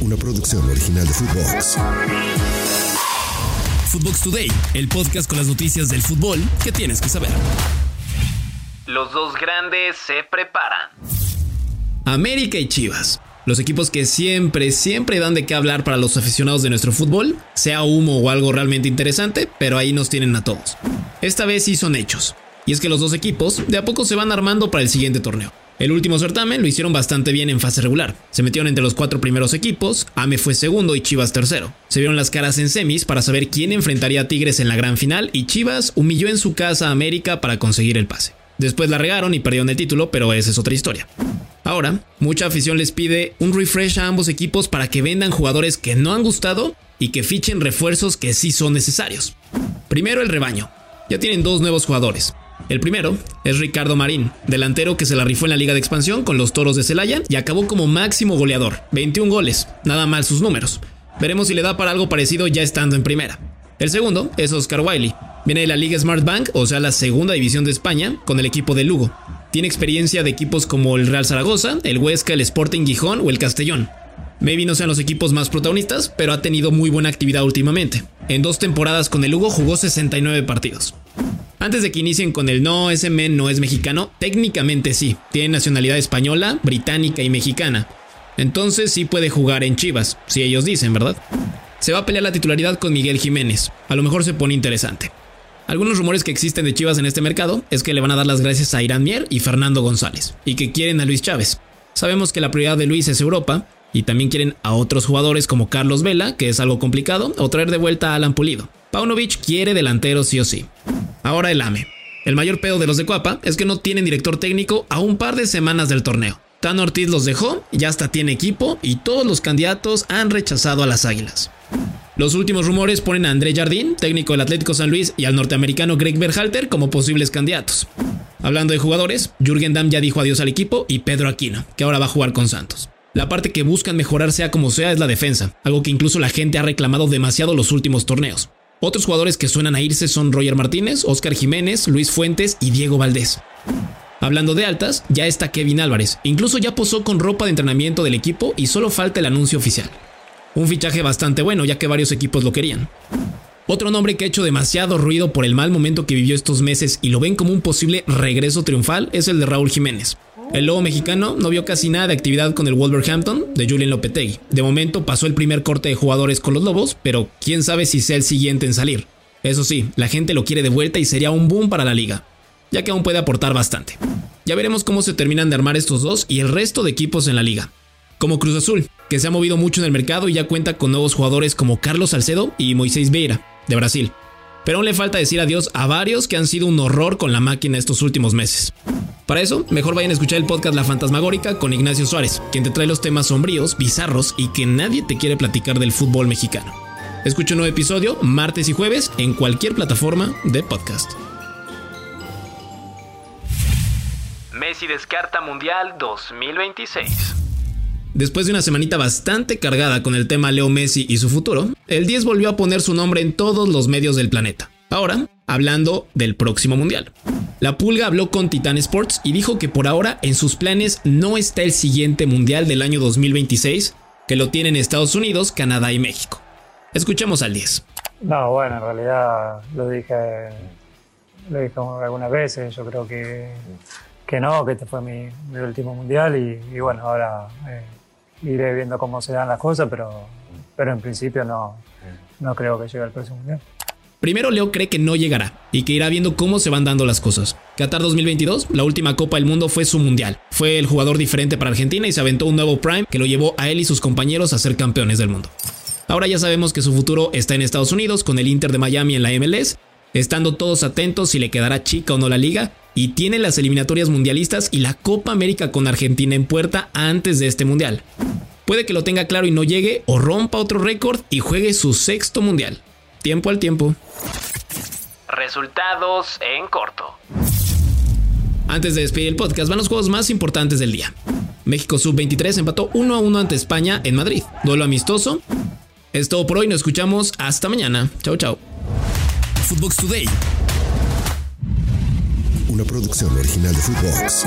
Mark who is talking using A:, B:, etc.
A: una producción original de Footbox.
B: Footbox Today, el podcast con las noticias del fútbol que tienes que saber.
C: Los dos grandes se preparan.
B: América y Chivas. Los equipos que siempre, siempre dan de qué hablar para los aficionados de nuestro fútbol, sea humo o algo realmente interesante, pero ahí nos tienen a todos. Esta vez sí son hechos. Y es que los dos equipos de a poco se van armando para el siguiente torneo. El último certamen lo hicieron bastante bien en fase regular. Se metieron entre los cuatro primeros equipos, Ame fue segundo y Chivas tercero. Se vieron las caras en semis para saber quién enfrentaría a Tigres en la gran final y Chivas humilló en su casa a América para conseguir el pase. Después la regaron y perdieron el título, pero esa es otra historia. Ahora, mucha afición les pide un refresh a ambos equipos para que vendan jugadores que no han gustado y que fichen refuerzos que sí son necesarios. Primero el rebaño. Ya tienen dos nuevos jugadores. El primero es Ricardo Marín, delantero que se la rifó en la Liga de Expansión con los Toros de Celaya y acabó como máximo goleador, 21 goles, nada mal sus números. Veremos si le da para algo parecido ya estando en primera. El segundo es Oscar Wiley. Viene de la Liga Smart Bank, o sea, la segunda división de España, con el equipo de Lugo. Tiene experiencia de equipos como el Real Zaragoza, el Huesca, el Sporting Gijón o el Castellón. Maybe no sean los equipos más protagonistas, pero ha tenido muy buena actividad últimamente. En dos temporadas con el Lugo jugó 69 partidos. Antes de que inicien con el no, ese men no es mexicano, técnicamente sí, tiene nacionalidad española, británica y mexicana. Entonces sí puede jugar en Chivas, si ellos dicen, ¿verdad? Se va a pelear la titularidad con Miguel Jiménez, a lo mejor se pone interesante. Algunos rumores que existen de Chivas en este mercado es que le van a dar las gracias a Irán Mier y Fernando González, y que quieren a Luis Chávez. Sabemos que la prioridad de Luis es Europa, y también quieren a otros jugadores como Carlos Vela, que es algo complicado, o traer de vuelta a Alan Pulido. Paunovic quiere delantero sí o sí. Ahora el AME. El mayor pedo de los de Cuapa es que no tienen director técnico a un par de semanas del torneo. Tan Ortiz los dejó, ya hasta tiene equipo y todos los candidatos han rechazado a las Águilas. Los últimos rumores ponen a André Jardín, técnico del Atlético San Luis, y al norteamericano Greg Berhalter como posibles candidatos. Hablando de jugadores, Jürgen Damm ya dijo adiós al equipo y Pedro Aquino, que ahora va a jugar con Santos. La parte que buscan mejorar sea como sea es la defensa, algo que incluso la gente ha reclamado demasiado los últimos torneos. Otros jugadores que suenan a irse son Roger Martínez, Oscar Jiménez, Luis Fuentes y Diego Valdés. Hablando de altas, ya está Kevin Álvarez, incluso ya posó con ropa de entrenamiento del equipo y solo falta el anuncio oficial. Un fichaje bastante bueno ya que varios equipos lo querían. Otro nombre que ha hecho demasiado ruido por el mal momento que vivió estos meses y lo ven como un posible regreso triunfal es el de Raúl Jiménez. El lobo mexicano no vio casi nada de actividad con el Wolverhampton de Julian Lopetegui. De momento pasó el primer corte de jugadores con los Lobos, pero quién sabe si sea el siguiente en salir. Eso sí, la gente lo quiere de vuelta y sería un boom para la liga, ya que aún puede aportar bastante. Ya veremos cómo se terminan de armar estos dos y el resto de equipos en la liga. Como Cruz Azul, que se ha movido mucho en el mercado y ya cuenta con nuevos jugadores como Carlos Salcedo y Moisés Vieira, de Brasil. Pero aún le falta decir adiós a varios que han sido un horror con la máquina estos últimos meses. Para eso, mejor vayan a escuchar el podcast La Fantasmagórica con Ignacio Suárez, quien te trae los temas sombríos, bizarros y que nadie te quiere platicar del fútbol mexicano. Escucha un nuevo episodio martes y jueves en cualquier plataforma de podcast.
C: Messi descarta Mundial 2026.
B: Después de una semanita bastante cargada con el tema Leo Messi y su futuro, el 10 volvió a poner su nombre en todos los medios del planeta. Ahora, hablando del próximo mundial. La Pulga habló con Titan Sports y dijo que por ahora en sus planes no está el siguiente mundial del año 2026, que lo tienen Estados Unidos, Canadá y México. Escuchemos al 10.
D: No, bueno, en realidad lo dije, lo dije algunas veces, yo creo que, que no, que este fue mi, último mundial y, bueno, ahora eh, iré viendo cómo se dan las cosas, pero, pero en principio no, no creo que llegue el próximo mundial.
B: Primero Leo cree que no llegará y que irá viendo cómo se van dando las cosas. Qatar 2022, la última Copa del Mundo fue su mundial. Fue el jugador diferente para Argentina y se aventó un nuevo prime que lo llevó a él y sus compañeros a ser campeones del mundo. Ahora ya sabemos que su futuro está en Estados Unidos con el Inter de Miami en la MLS, estando todos atentos si le quedará chica o no la liga y tiene las eliminatorias mundialistas y la Copa América con Argentina en puerta antes de este mundial. Puede que lo tenga claro y no llegue o rompa otro récord y juegue su sexto mundial. Tiempo al tiempo.
C: Resultados en corto.
B: Antes de despedir el podcast, van los juegos más importantes del día. México Sub-23 empató 1 a 1 ante España en Madrid. Duelo amistoso. Es todo por hoy, nos escuchamos hasta mañana. Chao, chao.
A: Footbox Today. Una producción original de Footbox.